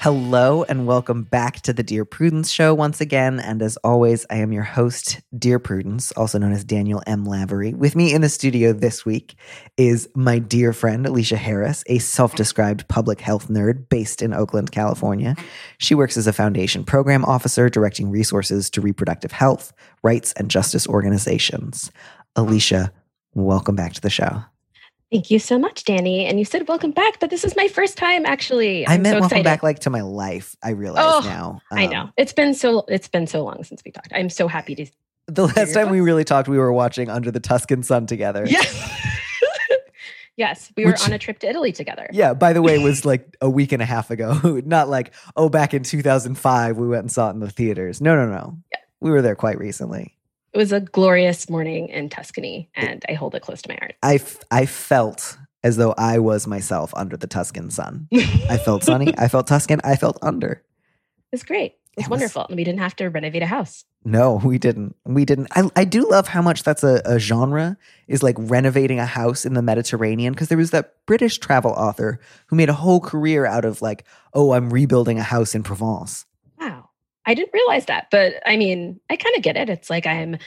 Hello and welcome back to the Dear Prudence Show once again. And as always, I am your host, Dear Prudence, also known as Daniel M. Lavery. With me in the studio this week is my dear friend, Alicia Harris, a self described public health nerd based in Oakland, California. She works as a foundation program officer, directing resources to reproductive health, rights, and justice organizations. Alicia, welcome back to the show. Thank you so much, Danny. And you said welcome back, but this is my first time actually. i I'm meant so welcome excited. back like to my life. I realize Oh, now. I Um, know. It's been so it's been so long since we talked. I'm so happy to The last time we really talked, we were watching Under the Tuscan Sun together. Yes. yes. We were Which- on a trip to Italy together. Yeah, by the way, it was like a week and a half ago. Not like, oh, back in 2005, we went and saw it in the theaters. No, no, no. Yeah. We were there quite recently. It was a glorious morning in Tuscany, and I hold it close to my heart. I, f- I felt as though I was myself under the Tuscan sun. I felt sunny. I felt Tuscan. I felt under. It was great. It was It was- wonderful. And we didn't have to renovate a house. No, we didn't. We didn't. I, I do love how much that's a, a genre is like renovating a house in the Mediterranean because there was that British travel author who made a whole career out of like, oh, I'm rebuilding a house in Provence. I didn't realize that. But I mean, I kind of get it. It's like I'm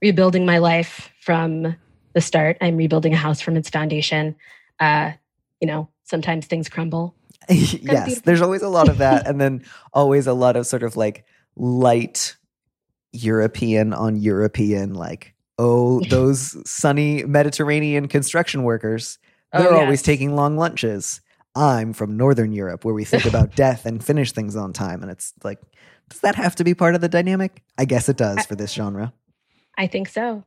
rebuilding my life from the start. I'm rebuilding a house from its foundation. Uh, you know, sometimes things crumble. yes, there's always a lot of that, and then always a lot of sort of like light European on European, like oh, those sunny Mediterranean construction workers. Oh, They're always yes. taking long lunches. I'm from Northern Europe, where we think about death and finish things on time, and it's like, does that have to be part of the dynamic? I guess it does for this genre. I think so.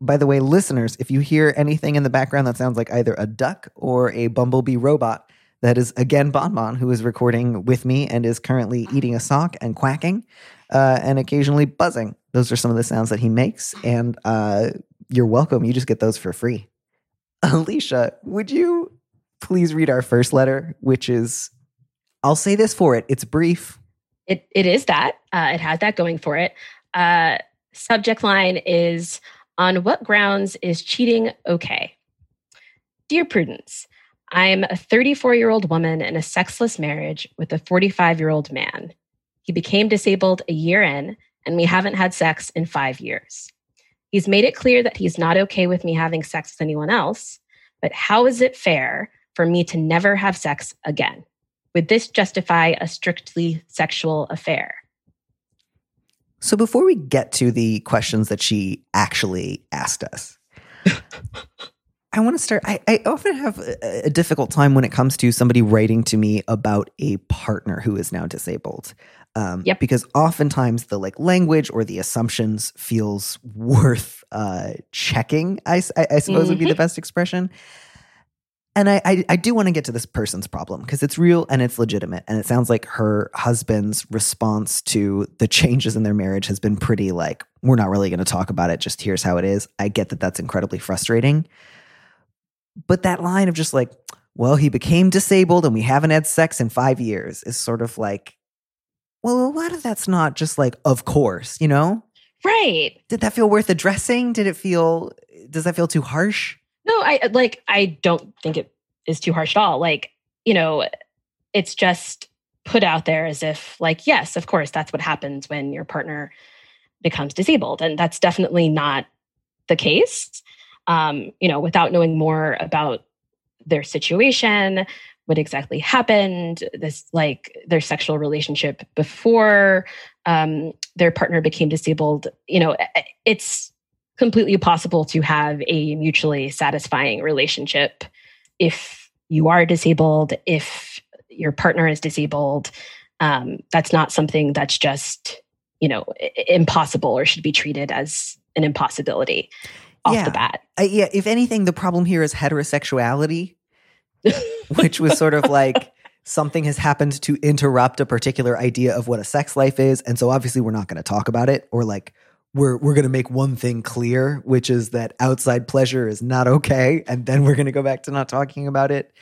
By the way, listeners, if you hear anything in the background that sounds like either a duck or a bumblebee robot, that is again Bonbon, who is recording with me and is currently eating a sock and quacking uh, and occasionally buzzing. Those are some of the sounds that he makes, and uh, you're welcome. You just get those for free. Alicia, would you please read our first letter, which is, I'll say this for it, it's brief. It it is that. Uh, it has that going for it. Uh, subject line is on what grounds is cheating okay? Dear Prudence, I'm a 34 year old woman in a sexless marriage with a 45 year old man. He became disabled a year in, and we haven't had sex in five years. He's made it clear that he's not okay with me having sex with anyone else, but how is it fair for me to never have sex again? Would this justify a strictly sexual affair? So before we get to the questions that she actually asked us, I want to start. I, I often have a, a difficult time when it comes to somebody writing to me about a partner who is now disabled. Um, Yep. Because oftentimes the like language or the assumptions feels worth uh, checking. I suppose would be the best expression. And I, I, I do want to get to this person's problem because it's real and it's legitimate. And it sounds like her husband's response to the changes in their marriage has been pretty like, we're not really going to talk about it. Just here's how it is. I get that that's incredibly frustrating. But that line of just like, well, he became disabled and we haven't had sex in five years is sort of like, well, a lot of that's not just like, of course, you know? Right. Did that feel worth addressing? Did it feel, does that feel too harsh? No, I like I don't think it is too harsh at all. Like, you know, it's just put out there as if like, yes, of course, that's what happens when your partner becomes disabled. And that's definitely not the case. Um, you know, without knowing more about their situation, what exactly happened, this like their sexual relationship before um, their partner became disabled, you know, it's completely possible to have a mutually satisfying relationship if you are disabled, if your partner is disabled. Um, that's not something that's just, you know, impossible or should be treated as an impossibility off Yeah. the bat. I, yeah, if anything, the problem here is heterosexuality. which was sort of like something has happened to interrupt a particular idea of what a sex life is and so obviously we're not going to talk about it or like we're we're going to make one thing clear which is that outside pleasure is not okay and then we're going to go back to not talking about it.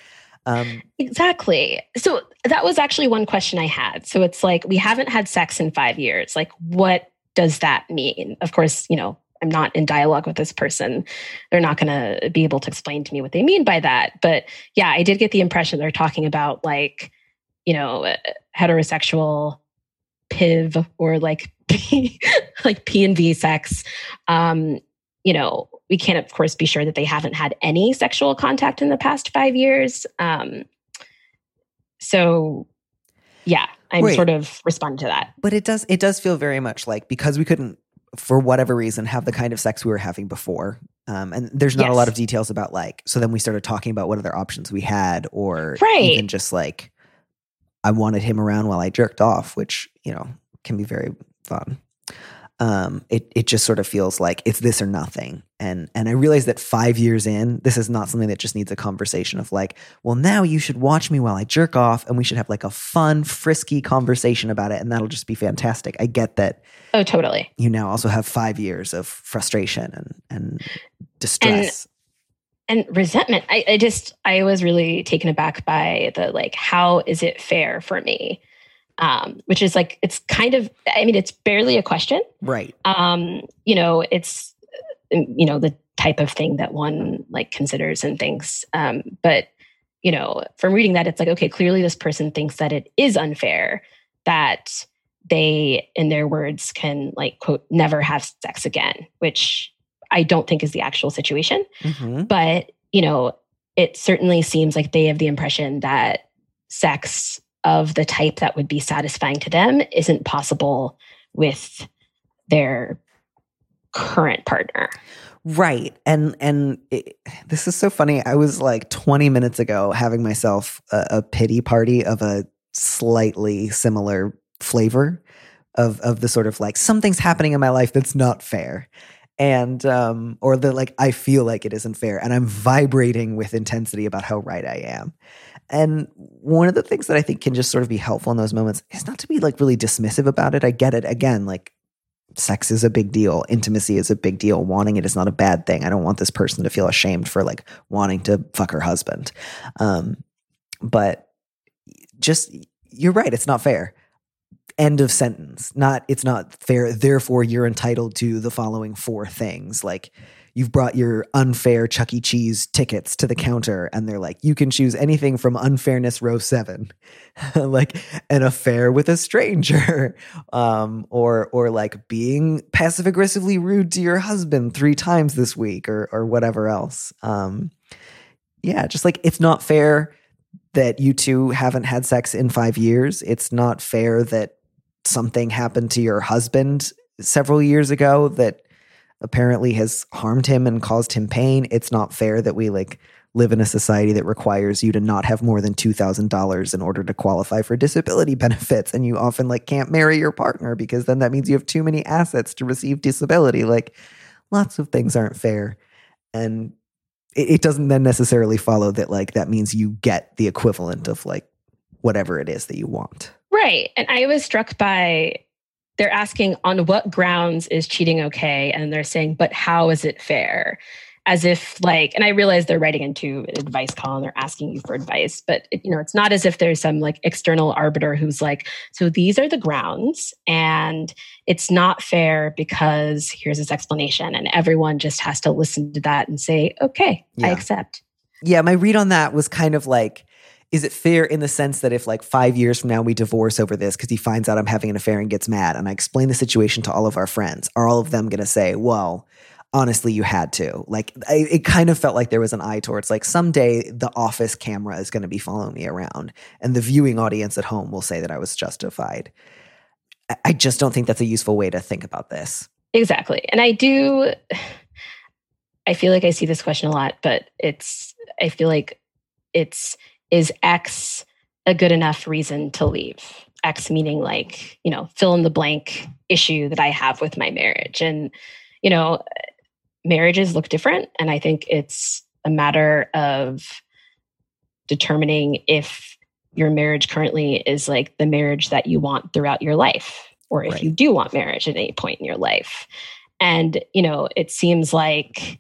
Um, exactly. So that was actually one question i had. So it's like we haven't had sex in five years. Like what does that mean? Of course you know I'm not in dialogue with this person. They're not going to be able to explain to me what they mean by that. But yeah, I did get the impression they're talking about like, you know, heterosexual PIV or like like P and V sex. Um, you know, we can't of course be sure that they haven't had any sexual contact in the past five years. Um, so yeah, I'm right. sort of responding to that. But it does it does feel very much like because we couldn't for whatever reason have the kind of sex we were having before um, and there's not yes. a lot of details about like so then we started talking about what other options we had or right. even just like i wanted him around while i jerked off which you know can be very fun um, it it just sort of feels like it's this or nothing. And and I realize that five years in, this is not something that just needs a conversation of like, well, now you should watch me while I jerk off, and we should have like a fun, frisky conversation about it, and that'll just be fantastic. I get that. Oh, totally. You now also have five years of frustration and and distress. And, and resentment. I, I just I was really taken aback by the like, how is it fair for me? Um, which is like it's kind of i mean it's barely a question. Right. Um, you know it's you know the type of thing that one like considers and thinks. Um, but you know from reading that it's like okay clearly this person thinks that it is unfair that they in their words can like quote never have sex again which i don't think is the actual situation. Mm-hmm. but you know it certainly seems like they have the impression that sex of the type that would be satisfying to them isn't possible with their current partner. Right. And and it, this is so funny. I was like 20 minutes ago having myself a, a pity party of a slightly similar flavor of of the sort of like something's happening in my life that's not fair and um or the like I feel like it isn't fair and I'm vibrating with intensity about how right I am. And one of the things that I think can just sort of be helpful in those moments is not to be like really dismissive about it. I get it. Again, like sex is a big deal, intimacy is a big deal, wanting it is not a bad thing. I don't want this person to feel ashamed for like wanting to fuck her husband. Um, but just, you're right. It's not fair. End of sentence. Not, it's not fair. Therefore, you're entitled to the following four things. Like, you've brought your unfair Chuck E. Cheese tickets to the counter, and they're like, you can choose anything from unfairness row seven, like an affair with a stranger, um, or or like being passive aggressively rude to your husband three times this week, or or whatever else. Um, yeah, just like it's not fair that you two haven't had sex in five years. It's not fair that something happened to your husband several years ago that apparently has harmed him and caused him pain. It's not fair that we like live in a society that requires you to not have more than $2000 in order to qualify for disability benefits. And you often like can't marry your partner because then that means you have too many assets to receive disability. Like lots of things aren't fair. And it, it doesn't then necessarily follow that like that means you get the equivalent of like whatever it is that you want. Right. And i was struck by they're asking on what grounds is cheating okay? And they're saying but how is it fair? As if like and i realize they're writing into an advice column they're asking you for advice but it, you know it's not as if there's some like external arbiter who's like so these are the grounds and it's not fair because here's this explanation and everyone just has to listen to that and say okay yeah. i accept. Yeah my read on that was kind of like is it fair in the sense that if like five years from now we divorce over this because he finds out I'm having an affair and gets mad and I explain the situation to all of our friends, are all of them going to say, well, honestly, you had to? Like, I, it kind of felt like there was an eye towards like someday the office camera is going to be following me around and the viewing audience at home will say that I was justified. I, I just don't think that's a useful way to think about this. Exactly. And I do, I feel like I see this question a lot, but it's, I feel like it's, is X a good enough reason to leave? X meaning like, you know, fill in the blank issue that I have with my marriage. And, you know, marriages look different. And I think it's a matter of determining if your marriage currently is like the marriage that you want throughout your life or if Right. you do want marriage at any point in your life. And, you know, it seems like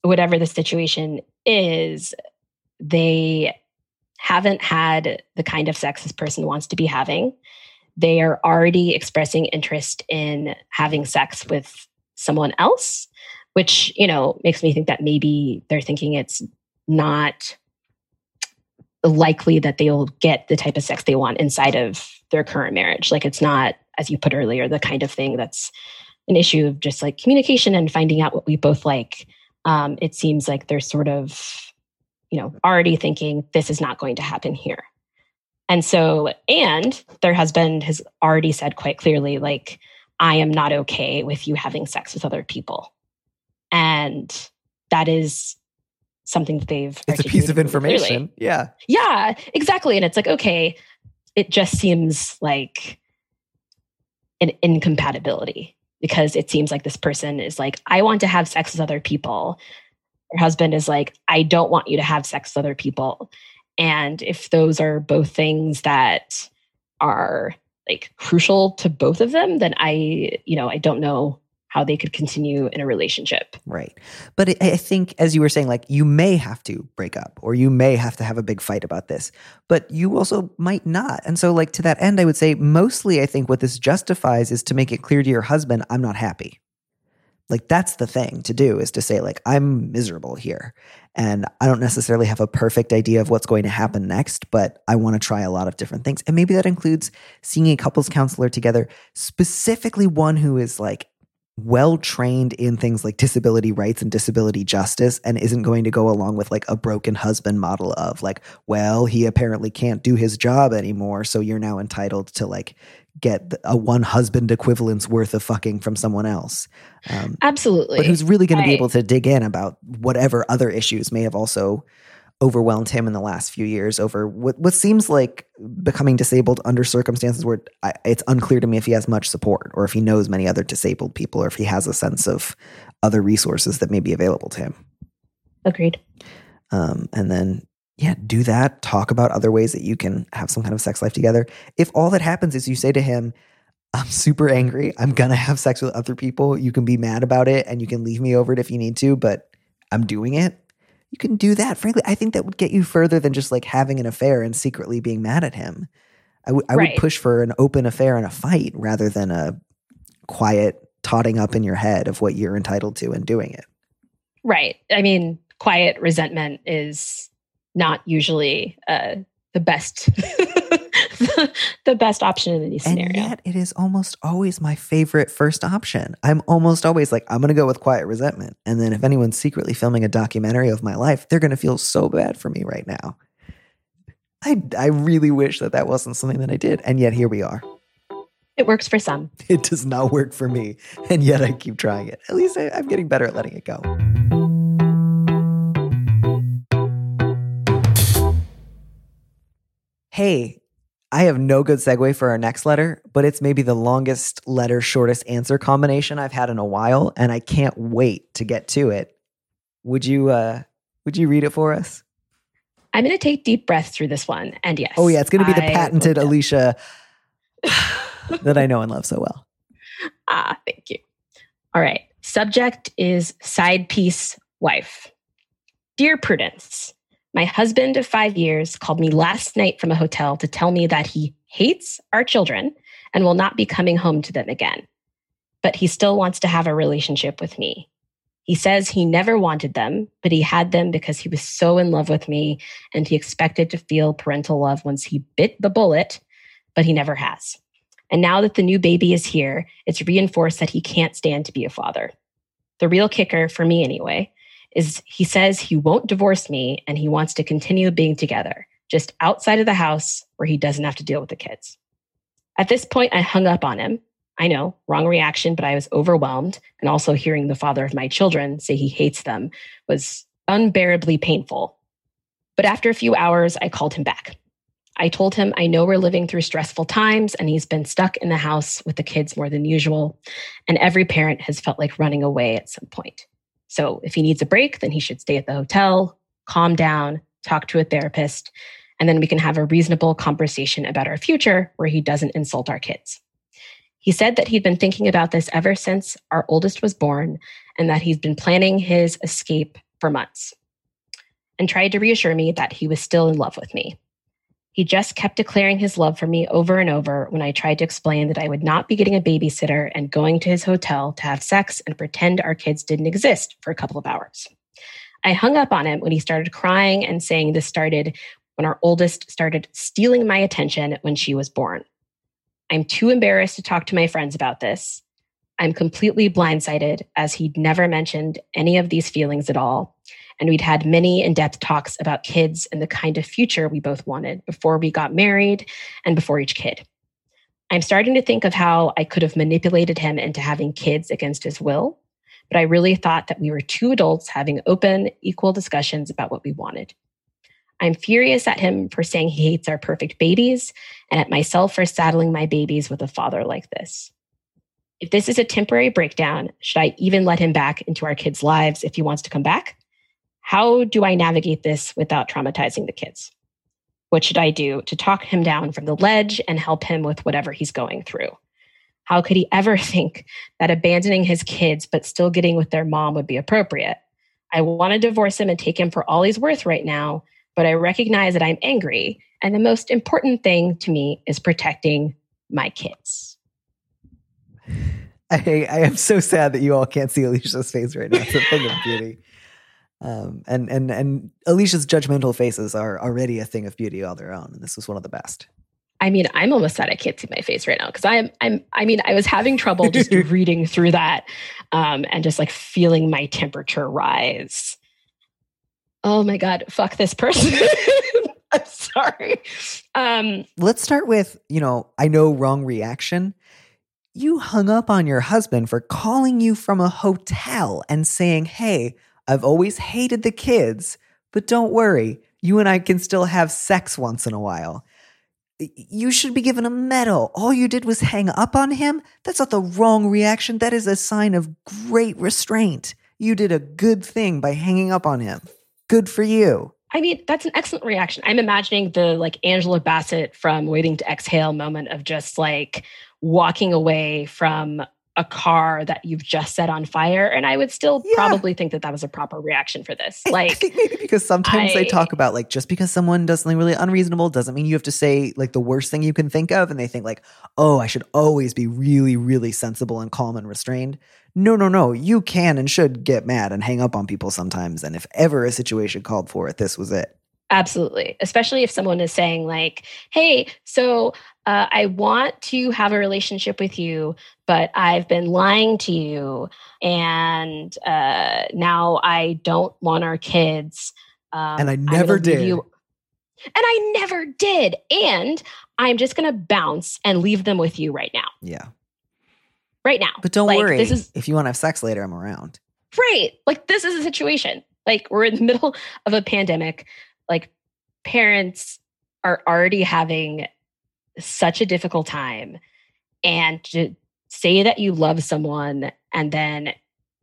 whatever the situation is, they haven't had the kind of sex this person wants to be having. They are already expressing interest in having sex with someone else, which, you know, makes me think that maybe they're thinking it's not likely that they'll get the type of sex they want inside of their current marriage. Like it's not, as you put earlier, the kind of thing that's an issue of just like communication and finding out what we both like. Um, it seems like they're sort of, you know, already thinking this is not going to happen here. And so, and their husband has already said quite clearly, like, I am not okay with you having sex with other people. And that is something that they've It's a piece of really clearly. information. Yeah. Yeah, exactly. And it's like, okay, it just seems like an incompatibility because it seems like this person is like, I want to have sex with other people. Her husband is like, I don't want you to have sex with other people. And if those are both things that are like crucial to both of them, then I, you know, I don't know how they could continue in a relationship. Right. But I I think, as you were saying, like you may have to break up or you may have to have a big fight about this, but you also might not. And so, like, to that end, I would say mostly I think what this justifies is to make it clear to your husband, I'm not happy. Like, that's the thing to do is to say, like, I'm miserable here. And I don't necessarily have a perfect idea of what's going to happen next, but I want to try a lot of different things. And maybe that includes seeing a couples counselor together, specifically one who is like well trained in things like disability rights and disability justice and isn't going to go along with like a broken husband model of like well he apparently can't do his job anymore so you're now entitled to like get a one husband equivalent's worth of fucking from someone else um, Absolutely. but who's really going to be able to dig in about whatever other issues may have also overwhelmed him in the last few years over what, what seems like becoming disabled under circumstances where I, it's unclear to me if he has much support or if he knows many other disabled people or if he has a sense of other resources that may be available to him Agreed. um, and then yeah do that. Talk about other ways that you can have some kind of sex life together. If all that happens is you say to him i'm super angry. I'm gonna have sex with other people. You can be mad about it and you can leave me over it if you need to but i'm doing it you can do that frankly. I think that would get you further than just like having an affair and secretly being mad at him. I would Right. would push for an open affair and a fight rather than a quiet totting up in your head of what you're entitled to and doing it. Right. I mean, quiet resentment is not usually uh, the best the best option in any And yet, it is almost always my favorite first option. I'm almost always like, I'm going to go with quiet resentment. And then if anyone's secretly filming a documentary of my life, they're going to feel so bad for me right now. I, I really wish that that wasn't something that I did. And yet, here we are. it works for some. It does not work for me. And yet, I keep trying it. At least I, I'm getting better at letting it go. Hey, I have no good segue for our next letter, but it's maybe the longest letter, shortest answer combination I've had in a while, and I can't wait to get to it. Would you uh would you read it for us? I'm going to take deep breaths through this one. And yes. Oh yeah, it's gonna be the I patented Alicia that I know and love so well. Ah, thank you. All right. Subject is side piece wife. Dear Prudence, my husband of five years called me last night from a hotel to tell me that he hates our children and will not be coming home to them again. But he still wants to have a relationship with me. He says he never wanted them, but he had them because he was so in love with me and he expected to feel parental love once he bit the bullet, but he never has. And now that the new baby is here, it's reinforced that he can't stand to be a father. The real kicker, for me anyway, is he says he won't divorce me and he wants to continue being together, just outside of the house where he doesn't have to deal with the kids. At this point, I hung up on him. I know, wrong reaction, but I was overwhelmed. And also hearing the father of my children say he hates them was unbearably painful. But after a few hours, I called him back. I told him I know we're living through stressful times and he's been stuck in the house with the kids more than usual. And every parent has felt like running away at some point. So if he needs a break, then he should stay at the hotel, calm down, talk to a therapist, and then we can have a reasonable conversation about our future where he doesn't insult our kids. He said that he'd been thinking about this ever since our oldest was born and that he's been planning his escape for months and tried to reassure me that he was still in love with me. He just kept declaring his love for me over and over when I tried to explain that I would not be getting a babysitter and going to his hotel to have sex and pretend our kids didn't exist for a couple of hours. I hung up on him when he started crying and saying this started when our oldest started stealing my attention when she was born. I'm too embarrassed to talk to my friends about this. I'm completely blindsided as he'd never mentioned any of these feelings at all. And we'd had many in depth talks about kids and the kind of future we both wanted before we got married and before each kid. I'm starting to think of how I could have manipulated him into having kids against his will, but I really thought that we were two adults having open, equal discussions about what we wanted. I'm furious at him for saying he hates our perfect babies and at myself for saddling my babies with a father like this. If this is a temporary breakdown, should I even let him back into our kids' lives if he wants to come back? How do I navigate this without traumatizing the kids? What should I do to talk him down from the ledge and help him with whatever he's going through? How could he ever think that abandoning his kids but still getting with their mom would be appropriate? I want to divorce him and take him for all he's worth right now, but I recognize that I'm angry. And the most important thing to me is protecting my kids. I, I am so sad that you all can't see Alicia's face right now. It's a thing of beauty. Um, and and and Alicia's judgmental faces are already a thing of beauty all their own, and this was one of the best. I mean, I'm almost sad I can't see my face right now because I'm I'm I mean, I was having trouble just reading through that um, and just like feeling my temperature rise. Oh my god, fuck this person. I'm sorry. Um, Let's start with you know I know wrong reaction. You hung up on your husband for calling you from a hotel and saying, "Hey, I've always hated the kids, but don't worry, you and I can still have sex once in a while." You should be given a medal. All you did was hang up on him. That's not the wrong reaction. That is a sign of great restraint. You did a good thing by hanging up on him. Good for you. I mean, that's an excellent reaction. I'm imagining the like Angela Bassett from Waiting to Exhale moment of just like walking away from a car that you've just set on fire. And I would still Yeah. probably think that that was a proper reaction for this. Like, think maybe because sometimes they I- talk about like just because someone does something really unreasonable doesn't mean you have to say like the worst thing you can think of, and they think like, oh, I should always be really, really sensible and calm and restrained. No, no, no. You can and should get mad and hang up on people sometimes. And if ever a situation called for it, this was it. Absolutely. Especially if someone is saying, like, hey, so uh, I want to have a relationship with you, but I've been lying to you. And uh, now I don't want our kids. Um, And I never did. you- And I never did. And I'm just going to bounce and leave them with you right now. Yeah. Right now. But don't Like, worry. This is if you want to have sex later, I'm around. Right. Like this is a situation. Like we're in the middle of a pandemic. Like parents are already having such a difficult time. And to say that you love someone and then,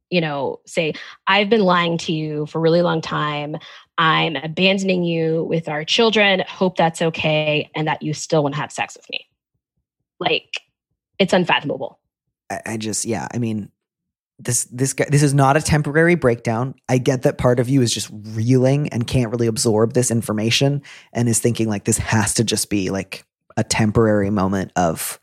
you know, say, I've been lying to you for a really long time. I'm abandoning you with our children. Hope that's okay. And that you still want to have sex with me. Like it's unfathomable. I, I just yeah i mean this this guy this is not a temporary breakdown. I get that part of you is just reeling and can't really absorb this information and is thinking like this has to just be like a temporary moment of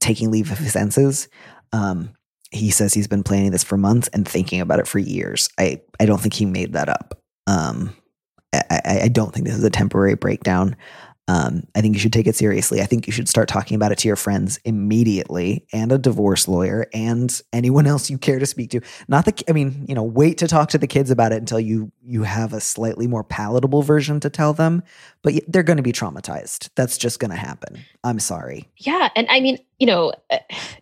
taking leave of his senses. Um he says he's been planning this for months and thinking about it for years. I i don't think he made that up. Um i i, I don't think this is a temporary breakdown um, I think you should take it seriously. I think you should start talking about it to your friends immediately and a divorce lawyer and anyone else you care to speak to. Not the, I mean, you know, wait to talk to the kids about it until you you have a slightly more palatable version to tell them. But they're going to be traumatized. That's just going to happen. I'm sorry. Yeah. And I mean, you know, uh,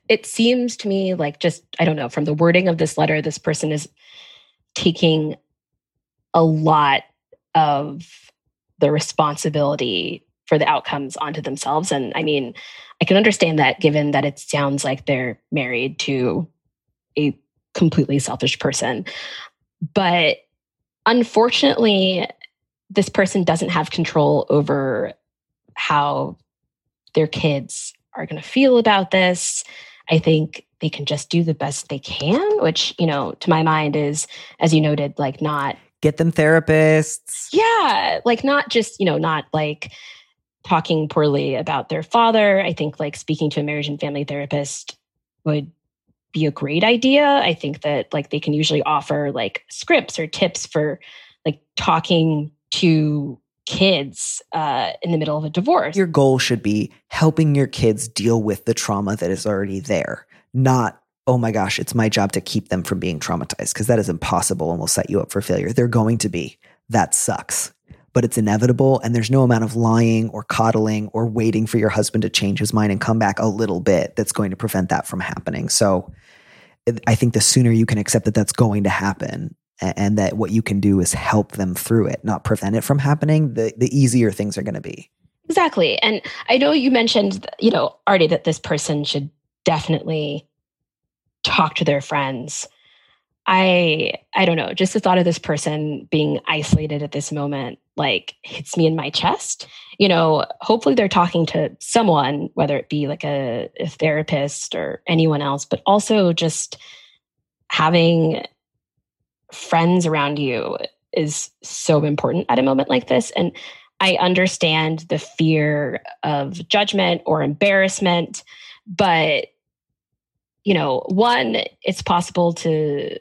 it seems to me like just, I don't know, from the wording of this letter, this person is taking a lot of the responsibility for the outcomes onto themselves. And I mean, I can understand that given that it sounds like they're married to a completely selfish person. But unfortunately, this person doesn't have control over how their kids are going to feel about this. I think they can just do the best they can, which, you know, to my mind is, as you noted, like not Get them therapists. yeah, like not just, you know, not like talking poorly about their father. I think like speaking to a marriage and family therapist would be a great idea. I think that like they can usually offer like scripts or tips for like talking to kids uh, in the middle of a divorce. Your goal should be helping your kids deal with the trauma that is already there, not, oh my gosh, it's my job to keep them from being traumatized, because that is impossible and will set you up for failure. They're going to be. That sucks. But it's inevitable, and there's no amount of lying or coddling or waiting for your husband to change his mind and come back a little bit that's going to prevent that from happening. So I think the sooner you can accept that that's going to happen and that what you can do is help them through it, not prevent it from happening, the, the easier things are going to be. Exactly. And I know you mentioned, you know, already that this person should definitely talk to their friends. I I don't know, just the thought of this person being isolated at this moment like hits me in my chest. You know, hopefully they're talking to someone, whether it be like a, a therapist or anyone else, but also just having friends around you is so important at a moment like this. And I understand the fear of judgment or embarrassment, but you know, one, it's possible to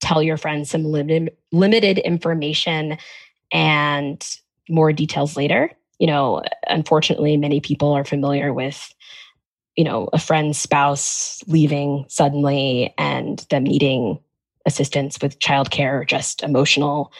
tell your friends some limited limited information and more details later. You know, unfortunately, many people are familiar with, you know, a friend's spouse leaving suddenly and them needing assistance with childcare or just emotional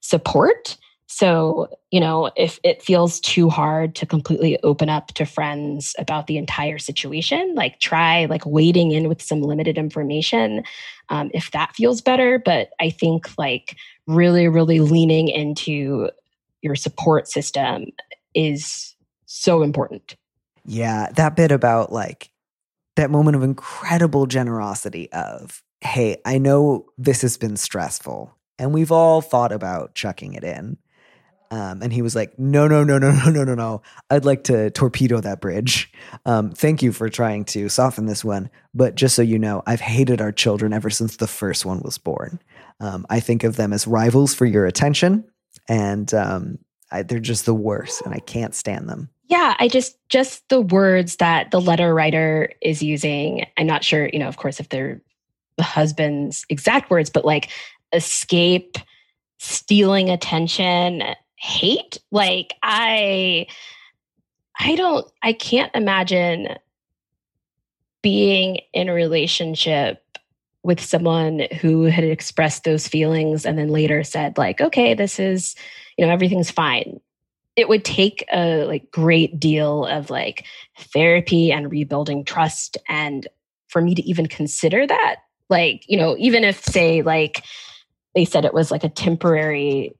support. So, you know, if it feels too hard to completely open up to friends about the entire situation, like try like wading in with some limited information um, if that feels better. But I think like really, really leaning into your support system is so important. Yeah, that bit about like that moment of incredible generosity of, hey, I know this has been stressful and we've all thought about chucking it in. Um, and he was like, no, no, no, no, no, no, no, no. I'd like to torpedo that bridge. Um, thank you for trying to soften this one. But just so you know, I've hated our children ever since the first one was born. Um, I think of them as rivals for your attention, and um, I, they're just the worst, and I can't stand them. Yeah, I just just the words that the letter writer is using. I'm not sure, you know, of course, if they're the husband's exact words, but like escape, stealing attention, hate. Like I I don't I can't imagine being in a relationship with someone who had expressed those feelings and then later said like okay this is you know everything's fine it would take a like great deal of like therapy and rebuilding trust and for me to even consider that like you know even if say like they said it was like a temporary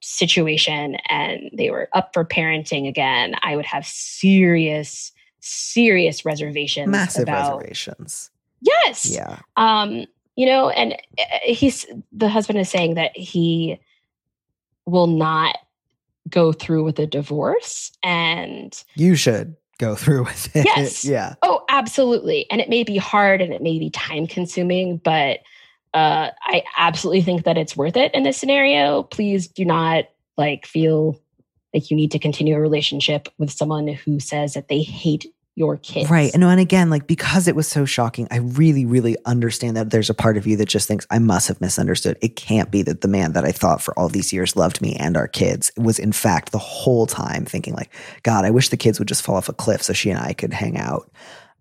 situation and they were up for parenting again i would have serious serious reservations Massive about reservations. yes Yeah. um you know and uh, he's the husband is saying that he will not go through with a divorce and You should go through with it. Yes. yeah. oh absolutely and it may be hard and it may be time consuming but uh i absolutely think that it's worth it in this scenario please do not like feel like you need to continue a relationship with someone who says that they hate your kids Right. And, and again, like because it was so shocking, I really, really understand that there's a part of you that just thinks I must have misunderstood. It can't be that the man that I thought for all these years loved me and our kids was in fact the whole time thinking like, God, I wish the kids would just fall off a cliff so she and I could hang out.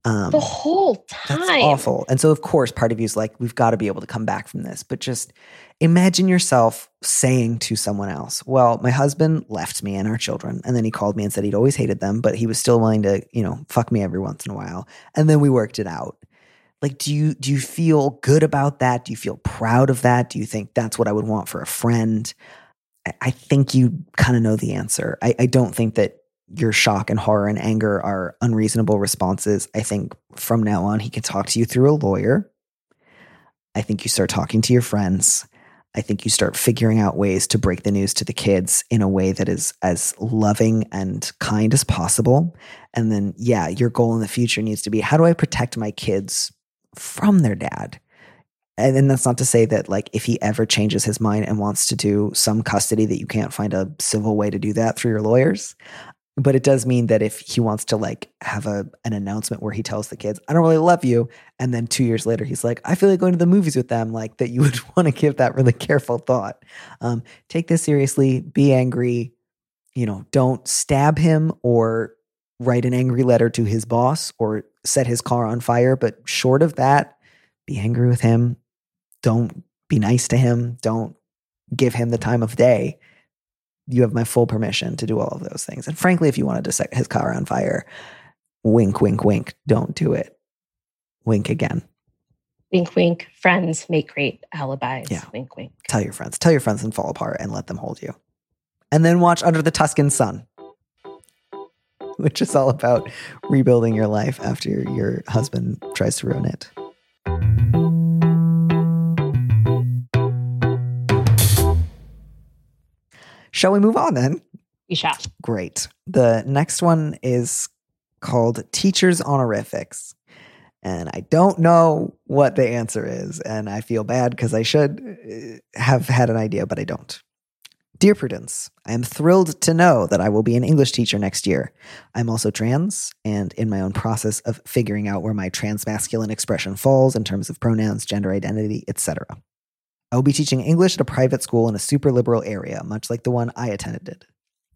Um, the whole time That's awful. And so, of course, part of you is like, we've got to be able to come back from this. But just imagine yourself saying to someone else, Well, my husband left me and our children. And then he called me and said he'd always hated them, but he was still willing to, you know, fuck me every once in a while. And then we worked it out. Like, do you do you feel good about that? Do you feel proud of that? Do you think that's what I would want for a friend? I, I think you kind of know the answer. I, I don't think that your shock and horror and anger are unreasonable responses. I think from now on, he can talk to you through a lawyer. I think you start talking to your friends. I think you start figuring out ways to break the news to the kids in a way that is as loving and kind as possible. And then, yeah, your goal in the future needs to be how do I protect my kids from their dad? And then that's not to say that, like, if he ever changes his mind and wants to do some custody, that you can't find a civil way to do that through your lawyers but it does mean that if he wants to like have a an announcement where he tells the kids i don't really love you and then two years later he's like i feel like going to the movies with them like that you would want to give that really careful thought. Um, take this seriously be angry you know don't stab him or write an angry letter to his boss or set his car on fire but short of that be angry with him. Don't be nice to him. Don't give him the time of day you have my full permission to do all of those things. And frankly, if you wanted to set his car on fire, wink, wink, wink, don't do it. Wink again. Wink, wink. Friends make great alibis. Yeah. Wink, wink. Tell your friends. Tell your friends and fall apart and let them hold you. And then watch Under the Tuscan Sun, which is all about rebuilding your life after your husband tries to ruin it. Shall we move on then? We shall. Great. The next one is called Teachers Honorifics. And I don't know what the answer is. And I feel bad because I should uh, have had an idea, but I don't. Dear Prudence, I am thrilled to know that I will be an English teacher next year. I'm also trans and in my own process of figuring out where my trans masculine expression falls in terms of pronouns, gender identity, etc. I will be teaching English at a private school in a super liberal area, much like the one I attended.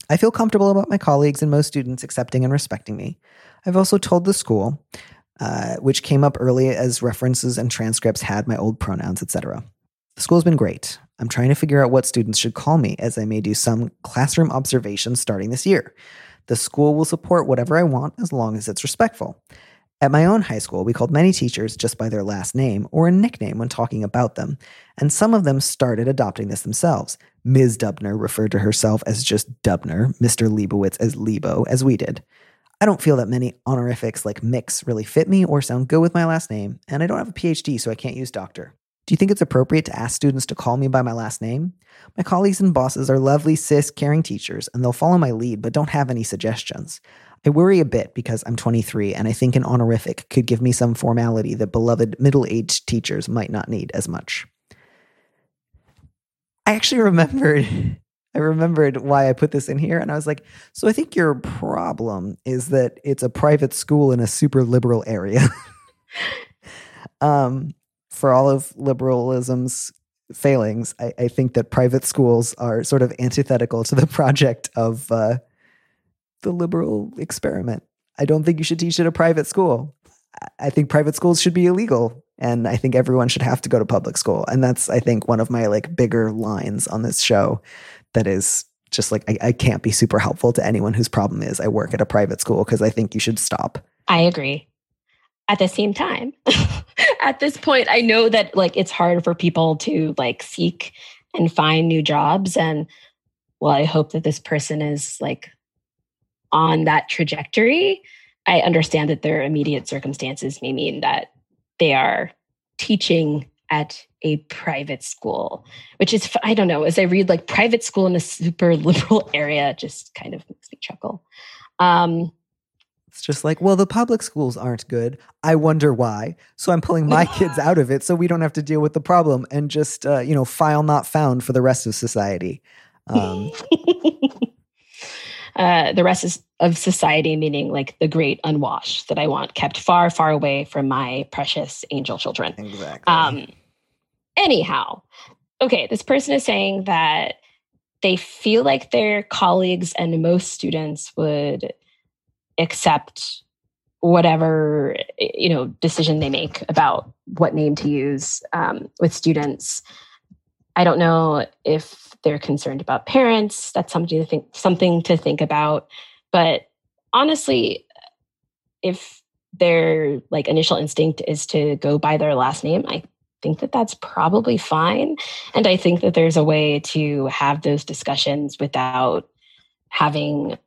I feel comfortable about my colleagues and most students accepting and respecting me. I've also told the school, uh, which came up early as references and transcripts had my old pronouns, etc. The school's been great. I'm trying to figure out what students should call me, as I may do some classroom observations starting this year. The school will support whatever I want as long as it's respectful. At my own high school, we called many teachers just by their last name or a nickname when talking about them, and some of them started adopting this themselves. Ms. Dubner referred to herself as just Dubner, Mr. Leibowitz as Lebo, as we did. I don't feel that many honorifics like Mix really fit me or sound good with my last name, and I don't have a PhD, so I can't use doctor. Do you think it's appropriate to ask students to call me by my last name? My colleagues and bosses are lovely, cis, caring teachers, and they'll follow my lead but don't have any suggestions. I worry a bit because I'm 23 and I think an honorific could give me some formality that beloved middle aged teachers might not need as much. I actually remembered. I remembered why I put this in here, and I was like, so I think your problem is that it's a private school in a super liberal area. um, for all of liberalism's failings, I, I, think that private schools are sort of antithetical to the project of uh, the liberal experiment. I don't think you should teach at a private school. I think private schools should be illegal and I think everyone should have to go to public school. And that's I think one of my like bigger lines on this show that is just like I, I can't be super helpful to anyone whose problem is I work at a private school because I think you should stop. I agree. At the same time, at this point, I know that like it's hard for people to like seek and find new jobs. And well, I hope that this person is like on that trajectory, I understand that their immediate circumstances may mean that they are teaching at a private school, which is, I don't know, as I read like private school in a super liberal area, just kind of makes me chuckle. Um, it's just like, well, the public schools aren't good. I wonder why. So I'm pulling my kids out of it so we don't have to deal with the problem and just, uh, you know, file not found for the rest of society. Um, uh, the rest is, of society, meaning like the great unwashed that I want kept far, far away from my precious angel children. Exactly. Um, anyhow, okay, this person is saying that they feel like their colleagues and most students would accept whatever you know decision they make about what name to use um, with students i don't know if they're concerned about parents. That's something to think something to think about. But honestly, if their like initial instinct is to go by their last name, I think that that's probably fine. And I think that there's a way to have those discussions without having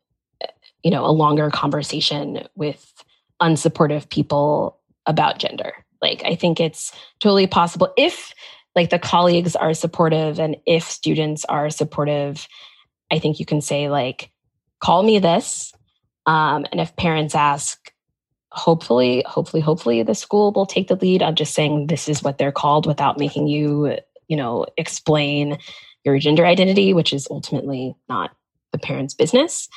you know a longer conversation with unsupportive people about gender. Like I think it's totally possible if like the colleagues are supportive and if students are supportive i think you can say like call me this um, and if parents ask hopefully hopefully hopefully the school will take the lead on just saying this is what they're called without making you you know explain your gender identity which is ultimately not the parents business.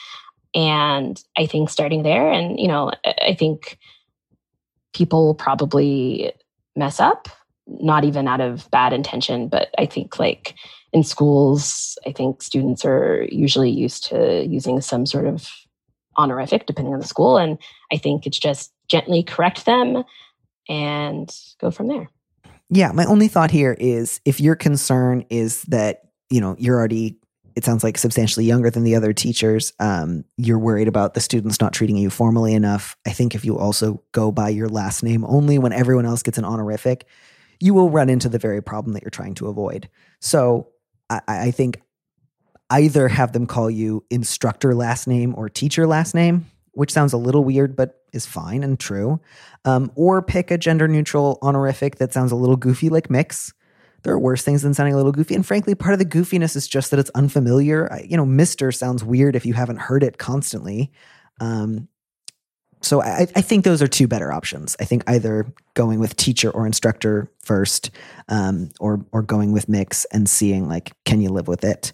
And i think starting there and you know i think people will probably mess up not even out of bad intention, but I think like in schools, I think students are usually used to using some sort of honorific depending on the school. And I think it's just gently correct them and go from there. Yeah. My only thought here is if your concern is that, you know, you're already, it sounds like substantially younger than the other teachers, um, you're worried about the students not treating you formally enough. I think if you also go by your last name only when everyone else gets an honorific, you will run into the very problem that you're trying to avoid. So I, I think either have them call you instructor last name or teacher last name, which sounds a little weird, but is fine and true. Um, or pick a gender neutral honorific that sounds a little goofy, like mix. There are worse things than sounding a little goofy. And frankly, part of the goofiness is just that it's unfamiliar. You know, Mister sounds weird if you haven't heard it constantly. Um, so I, I, think those are two better options. I think either going with teacher or instructor first, um, or or going with mix and seeing like can you live with it.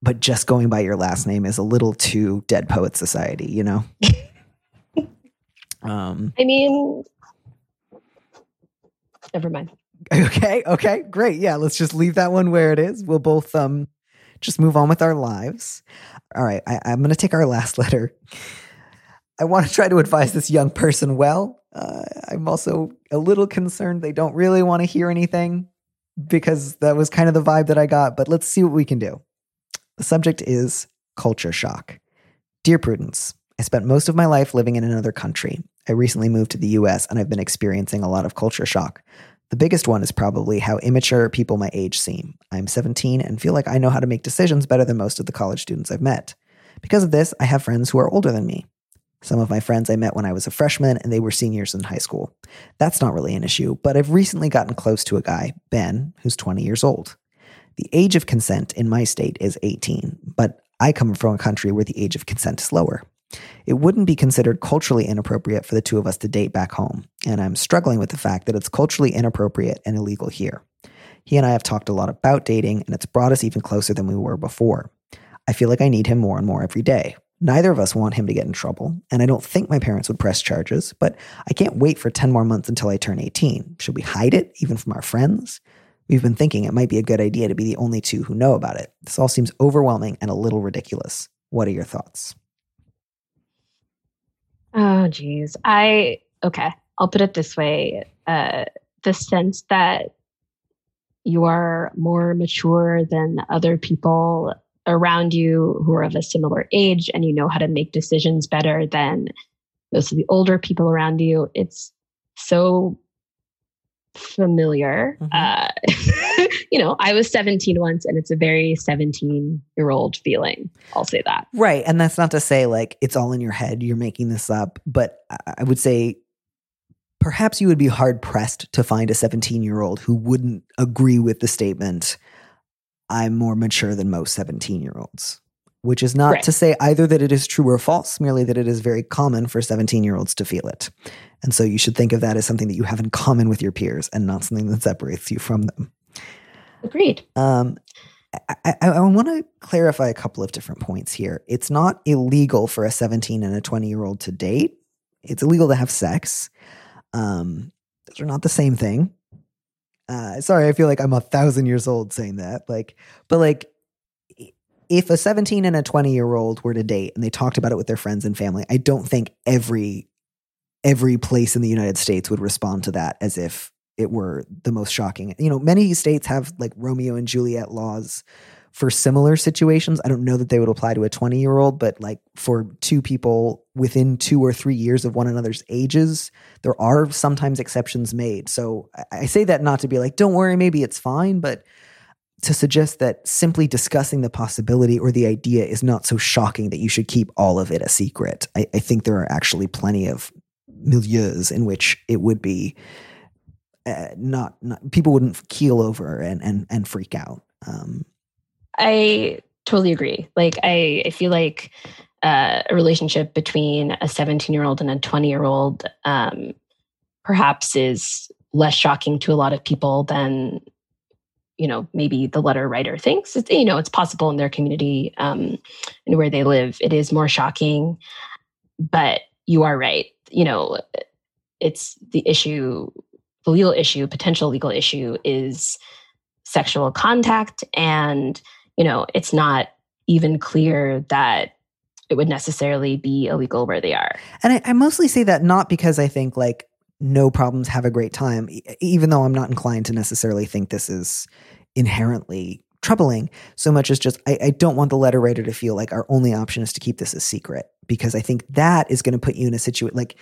But just going by your last name is a little too Dead Poet Society, you know. um, I mean, never mind. Okay, okay, great. Yeah, let's just leave that one where it is. We'll both um just move on with our lives. All right, I, I'm going to take our last letter. I want to try to advise this young person well. Uh, I'm also a little concerned they don't really want to hear anything because that was kind of the vibe that I got, but let's see what we can do. The subject is culture shock. Dear Prudence, I spent most of my life living in another country. I recently moved to the US and I've been experiencing a lot of culture shock. The biggest one is probably how immature people my age seem. I'm 17 and feel like I know how to make decisions better than most of the college students I've met. Because of this, I have friends who are older than me. Some of my friends I met when I was a freshman and they were seniors in high school. That's not really an issue, but I've recently gotten close to a guy, Ben, who's 20 years old. The age of consent in my state is 18, but I come from a country where the age of consent is lower. It wouldn't be considered culturally inappropriate for the two of us to date back home, and I'm struggling with the fact that it's culturally inappropriate and illegal here. He and I have talked a lot about dating, and it's brought us even closer than we were before. I feel like I need him more and more every day. Neither of us want him to get in trouble, and I don't think my parents would press charges, but I can't wait for 10 more months until I turn 18. Should we hide it, even from our friends? We've been thinking it might be a good idea to be the only two who know about it. This all seems overwhelming and a little ridiculous. What are your thoughts? Oh, geez. I, okay, I'll put it this way uh, the sense that you are more mature than other people around you who are of a similar age and you know how to make decisions better than most of the older people around you. It's so familiar. Mm-hmm. Uh, you know, I was 17 once and it's a very 17 year old feeling. I'll say that. Right. And that's not to say like it's all in your head, you're making this up, but I would say perhaps you would be hard pressed to find a 17 year old who wouldn't agree with the statement I'm more mature than most 17 year olds, which is not right. to say either that it is true or false, merely that it is very common for 17 year olds to feel it. And so you should think of that as something that you have in common with your peers and not something that separates you from them. Agreed. Um, I, I, I want to clarify a couple of different points here. It's not illegal for a 17 and a 20 year old to date. It's illegal to have sex. Um, those are not the same thing. Uh, sorry, I feel like I'm a thousand years old saying that. Like, but like, if a 17 and a 20 year old were to date and they talked about it with their friends and family, I don't think every every place in the United States would respond to that as if it were the most shocking. You know, many states have like Romeo and Juliet laws for similar situations. I don't know that they would apply to a 20 year old, but like for two people within two or three years of one another's ages, there are sometimes exceptions made. So I, say that not to be like, don't worry, maybe it's fine, but to suggest that simply discussing the possibility or the idea is not so shocking that you should keep all of it a secret. I, I think there are actually plenty of milieus in which it would be uh, not, not people wouldn't keel over and and and freak out. Um, I totally agree. Like I, I feel like uh, a relationship between a 17 year old and a 20 year old um, perhaps is less shocking to a lot of people than you know maybe the letter writer thinks. It's you know it's possible in their community um, and where they live it is more shocking. But you are right. You know it's the issue the legal issue potential legal issue is sexual contact and you know it's not even clear that it would necessarily be illegal where they are and I, I mostly say that not because i think like no problems have a great time even though i'm not inclined to necessarily think this is inherently troubling so much as just I, I, don't want the letter writer to feel like our only option is to keep this a secret because I think that is going to put you in a situation like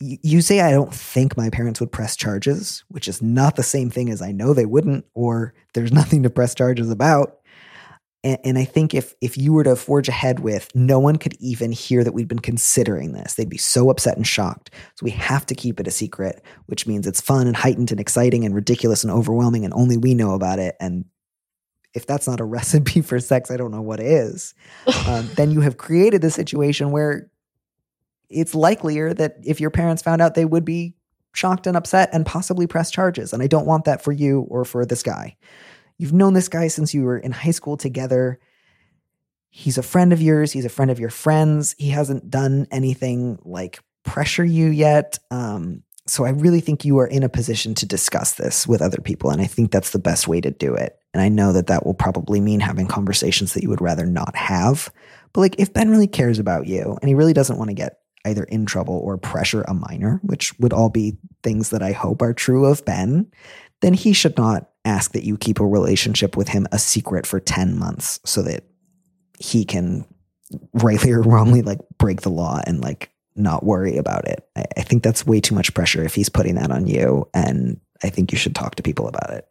y- you say I don't think my parents would press charges, which is not the same thing as I know they wouldn't, or there's nothing to press charges about. And, and I think if if you were to forge ahead with no one could even hear that we'd been considering this, they'd be so upset and shocked. So we have to keep it a secret, which means it's fun and heightened and exciting and ridiculous and overwhelming, and only we know about it. And if that's not a recipe for sex, I don't know what is. Um, then you have created the situation where it's likelier that if your parents found out, they would be shocked and upset and possibly press charges. And I don't want that for you or for this guy. You've known this guy since you were in high school together. He's a friend of yours. He's a friend of your friends. He hasn't done anything like pressure you yet. Um, so I really think you are in a position to discuss this with other people. And I think that's the best way to do it. And I know that that will probably mean having conversations that you would rather not have. But like, if Ben really cares about you and he really doesn't want to get either in trouble or pressure a minor, which would all be things that I hope are true of Ben, then he should not ask that you keep a relationship with him a secret for 10 months so that he can rightly or wrongly like break the law and like not worry about it. I, I think that's way too much pressure if he's putting that on you. And I think you should talk to people about it.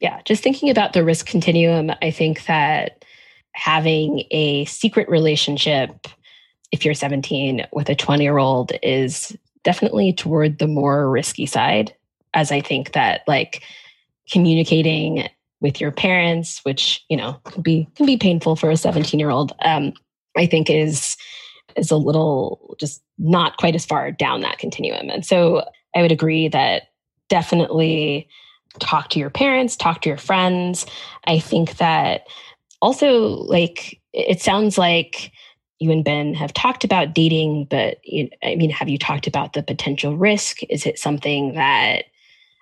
Yeah, just thinking about the risk continuum, I think that having a secret relationship, if you're 17 with a 20 year old, is definitely toward the more risky side. As I think that like communicating with your parents, which you know can be can be painful for a 17 year old, um, I think is is a little just not quite as far down that continuum. And so I would agree that definitely talk to your parents, talk to your friends. I think that also, like, it sounds like you and Ben have talked about dating, but I mean, have you talked about the potential risk? Is it something that,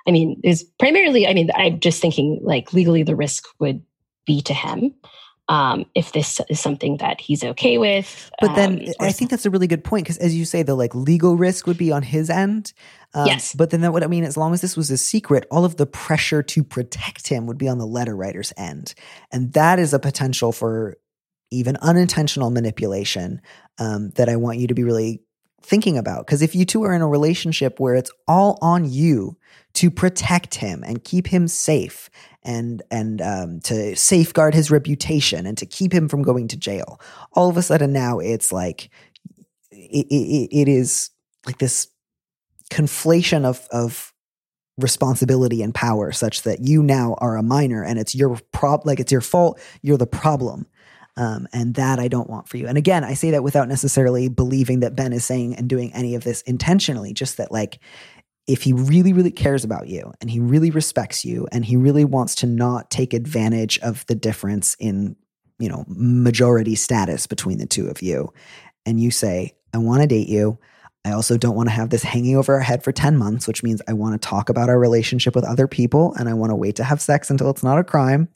I mean, is primarily, I mean, I'm just thinking like legally the risk would be to him um, if this is something that he's okay with. But then um, I think that's a really good point because, as you say, the like legal risk would be on his end. Um, Yes. But then that would I mean, as long as this was a secret, all of the pressure to protect him would be on the letter writer's end, and that is a potential for even unintentional manipulation um, that I want you to be really thinking about. Because if you two are in a relationship where it's all on you to protect him and keep him safe and and um, to safeguard his reputation and to keep him from going to jail. All of a sudden now it's like it, it, it is like this conflation of of responsibility and power such that you now are a minor and it's your prob like it's your fault you're the problem um, and that I don't want for you. And again, I say that without necessarily believing that Ben is saying and doing any of this intentionally, just that like if he really, really cares about you and he really respects you and he really wants to not take advantage of the difference in, you know, majority status between the two of you, and you say, I want to date you. I also don't want to have this hanging over our head for 10 months, which means I want to talk about our relationship with other people and I want to wait to have sex until it's not a crime.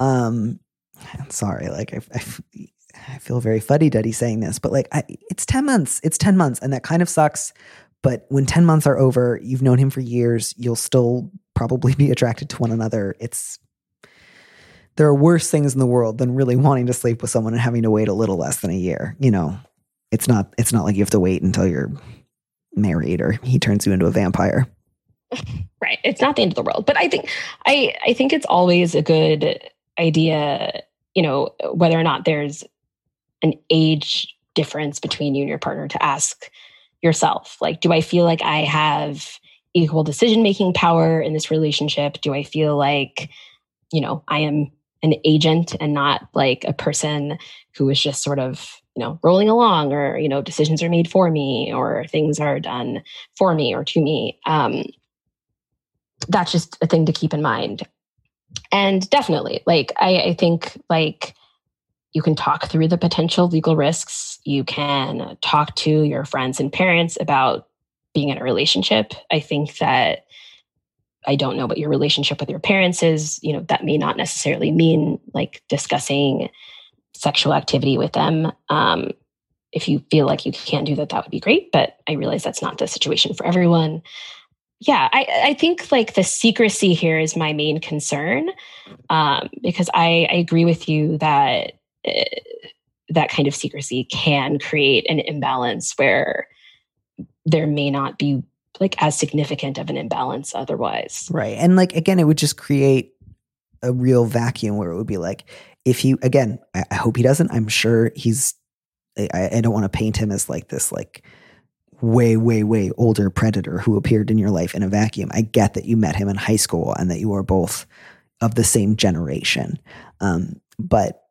Um, sorry, like I, I, I feel very fuddy duddy saying this, but like I, it's 10 months. It's 10 months and that kind of sucks. But when 10 months are over, you've known him for years, you'll still probably be attracted to one another. It's there are worse things in the world than really wanting to sleep with someone and having to wait a little less than a year. You know, it's not it's not like you have to wait until you're married or he turns you into a vampire. right it's not the end of the world but i think i i think it's always a good idea you know whether or not there's an age difference between you and your partner to ask yourself like do i feel like i have equal decision making power in this relationship? Do I feel like, you know, I am an agent and not like a person who is just sort of you know rolling along or you know decisions are made for me or things are done for me or to me um that's just a thing to keep in mind and definitely like i i think like you can talk through the potential legal risks you can talk to your friends and parents about being in a relationship i think that I don't know what your relationship with your parents is, you know, that may not necessarily mean like discussing sexual activity with them. Um, if you feel like you can't do that, that would be great. But I realize that's not the situation for everyone. Yeah, I, I think like the secrecy here is my main concern um, because I, I agree with you that uh, that kind of secrecy can create an imbalance where there may not be like as significant of an imbalance otherwise. Right. And like again, it would just create a real vacuum where it would be like if he again, I, I hope he doesn't. I'm sure he's I, I don't want to paint him as like this like way, way, way older predator who appeared in your life in a vacuum. I get that you met him in high school and that you are both of the same generation. Um, but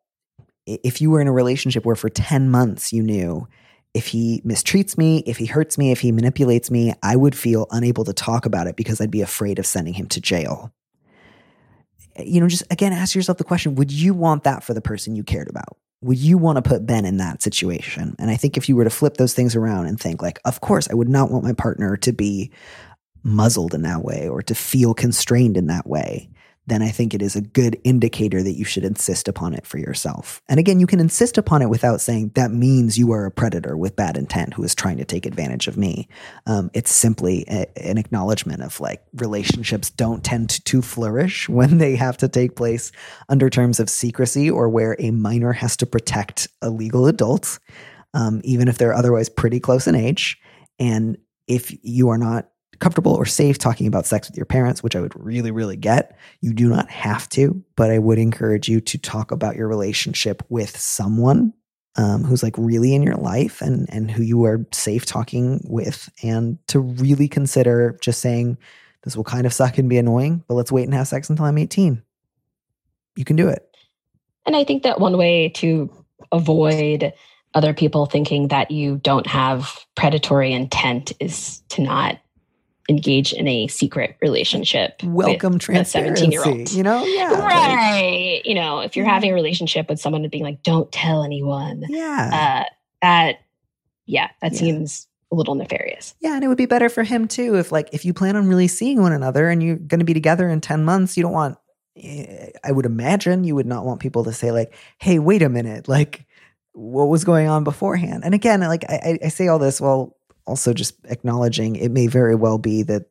if you were in a relationship where for 10 months you knew if he mistreats me, if he hurts me, if he manipulates me, I would feel unable to talk about it because I'd be afraid of sending him to jail. You know, just again, ask yourself the question would you want that for the person you cared about? Would you want to put Ben in that situation? And I think if you were to flip those things around and think, like, of course, I would not want my partner to be muzzled in that way or to feel constrained in that way, then I think it is a good indicator that you should insist upon it for yourself. And again, you can insist upon it without saying that means you are a predator with bad intent who is trying to take advantage of me. Um, it's simply a, an acknowledgement of like relationships don't tend to, flourish when they have to take place under terms of secrecy or where a minor has to protect a legal adult, um, even if they're otherwise pretty close in age. And if you are not comfortable or safe talking about sex with your parents, which I would really, really get. You do not have to, but I would encourage you to talk about your relationship with someone um, who's like really in your life and and who you are safe talking with, and to really consider just saying this will kind of suck and be annoying, but let's wait and have sex until I'm 18. You can do it. And I think that one way to avoid other people thinking that you don't have predatory intent is to not engage in a secret relationship. Welcome transparency. 17 year old. You know? Yeah. Right. Like, you know, if you're yeah. having a relationship with someone and being like, don't tell anyone. Yeah. Uh, that, yeah, that yeah. seems a little nefarious. Yeah. And it would be better for him too if, like, if you plan on really seeing one another and you're going to be together in 10 months, you don't want, eh, I would imagine you would not want people to say, like, hey, wait a minute. Like, what was going on beforehand? And again, like I, I say all this while also just acknowledging it may very well be that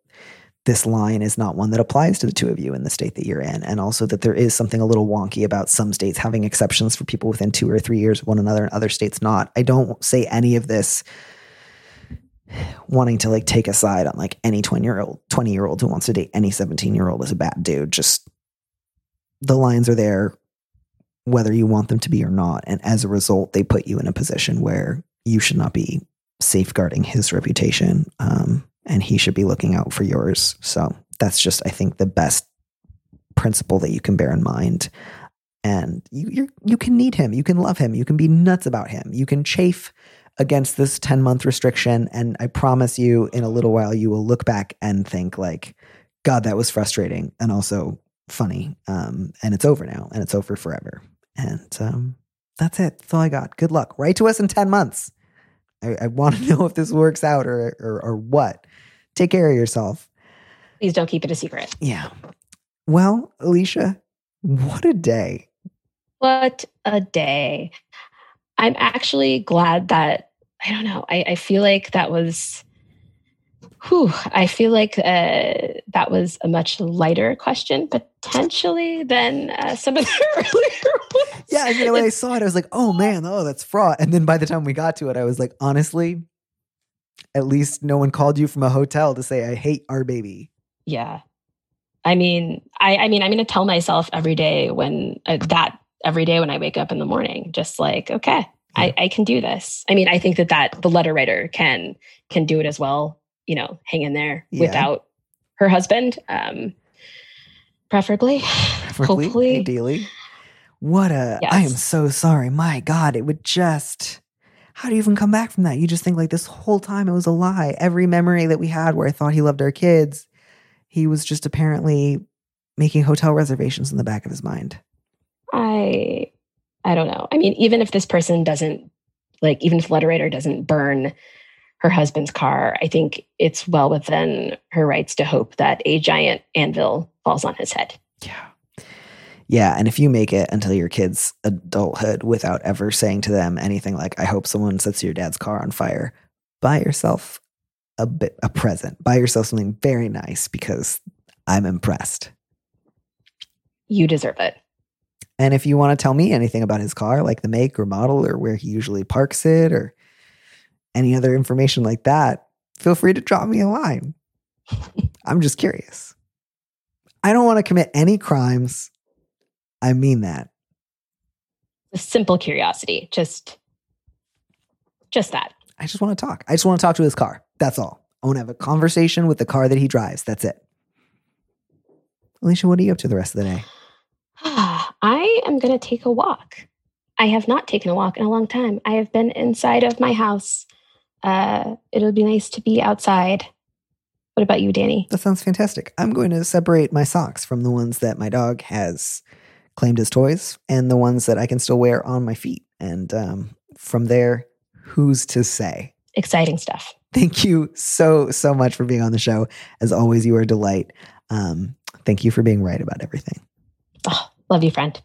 this line is not one that applies to the two of you in the state that you're in. And also that there is something a little wonky about some states having exceptions for people within two or three years of one another and other states not. I don't say any of this wanting to like take a side on like any 20 year old 20 year old who wants to date any 17 year old is a bad dude. Just the lines are there whether you want them to be or not. And as a result, they put you in a position where you should not be safeguarding his reputation, um, and he should be looking out for yours. So that's just, I think, the best principle that you can bear in mind. And you you can need him, you can love him, you can be nuts about him, you can chafe against this 10 month restriction. And I promise you, in a little while, you will look back and think like, God, that was frustrating and also funny. Um, and it's over now, and it's over forever. And um, that's it. That's all I got. Good luck. Write to us in 10 months. I, I want to know if this works out or, or or what. Take care of yourself. Please don't keep it a secret. Yeah. Well, Alicia, what a day. What a day. I'm actually glad that I don't know. I, I feel like that was whew, I feel like uh, that was a much lighter question potentially than uh, some of the earlier. Yeah, I mean, when I saw it, I was like, "Oh man, oh that's fraught." And then by the time we got to it, I was like, "Honestly, at least no one called you from a hotel to say I hate our baby." Yeah, I mean, I, I mean, I'm going to tell myself every day when uh, that every day when I wake up in the morning, just like, okay, I, I can do this. I mean, I think that that the letter writer can can do it as well you know, hang in there yeah. without her husband, um, preferably. Preferably, Hopefully. ideally. What a! I am so sorry. My God, it would just. How do you even come back from that? You just think like this whole time it was a lie. Every memory that we had where I thought he loved our kids, he was just apparently making hotel reservations in the back of his mind. I I don't know. I mean, even if this person doesn't like, even if the letter writer doesn't burn her husband's car, I think it's well within her rights to hope that a giant anvil falls on his head. Yeah. Yeah. And if you make it until your kid's adulthood without ever saying to them anything like, I hope someone sets your dad's car on fire, buy yourself a bit a present. Buy yourself something very nice because I'm impressed. You deserve it. And if you want to tell me anything about his car, like the make or model or where he usually parks it or any other information like that, feel free to drop me a line. I'm just curious. I don't want to commit any crimes. I mean that. A simple curiosity. Just just that. I just want to talk. I just want to talk to his car. That's all. I want to have a conversation with the car that he drives. That's it. Alicia, what are you up to the rest of the day? I am going to take a walk. I have not taken a walk in a long time. I have been inside of my house. Uh, it'll be nice to be outside. What about you, Danny? That sounds fantastic. I'm going to separate my socks from the ones that my dog has claimed as toys and the ones that I can still wear on my feet. And um, from there, who's to say? Exciting stuff. Thank you so, so much for being on the show. As always, you are a delight. Um, thank you for being right about everything. Oh, love you, friend.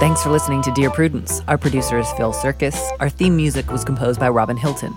Thanks for listening to Dear Prudence. Our producer is Phil Surkis. Our theme music was composed by Robin Hilton.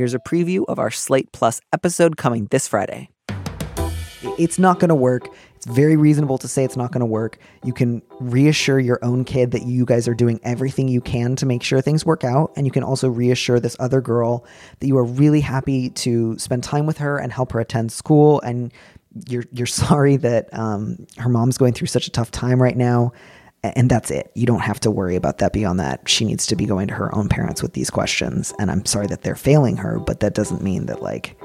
Here's a preview of our Slate Plus episode coming this Friday. It's not going to work. It's very reasonable to say it's not going to work. You can reassure your own kid that you guys are doing everything you can to make sure things work out. And you can also reassure this other girl that you are really happy to spend time with her and help her attend school. And you're, you're sorry that um, her mom's going through such a tough time right now. And that's it. You don't have to worry about that beyond that. She needs to be going to her own parents with these questions. And I'm sorry that they're failing her, but that doesn't mean that, like,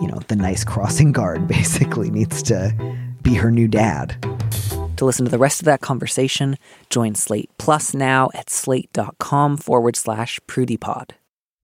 you know, the nice crossing guard basically needs to be her new dad. To listen to the rest of that conversation, join Slate Plus now at slate.com forward slash prudypod.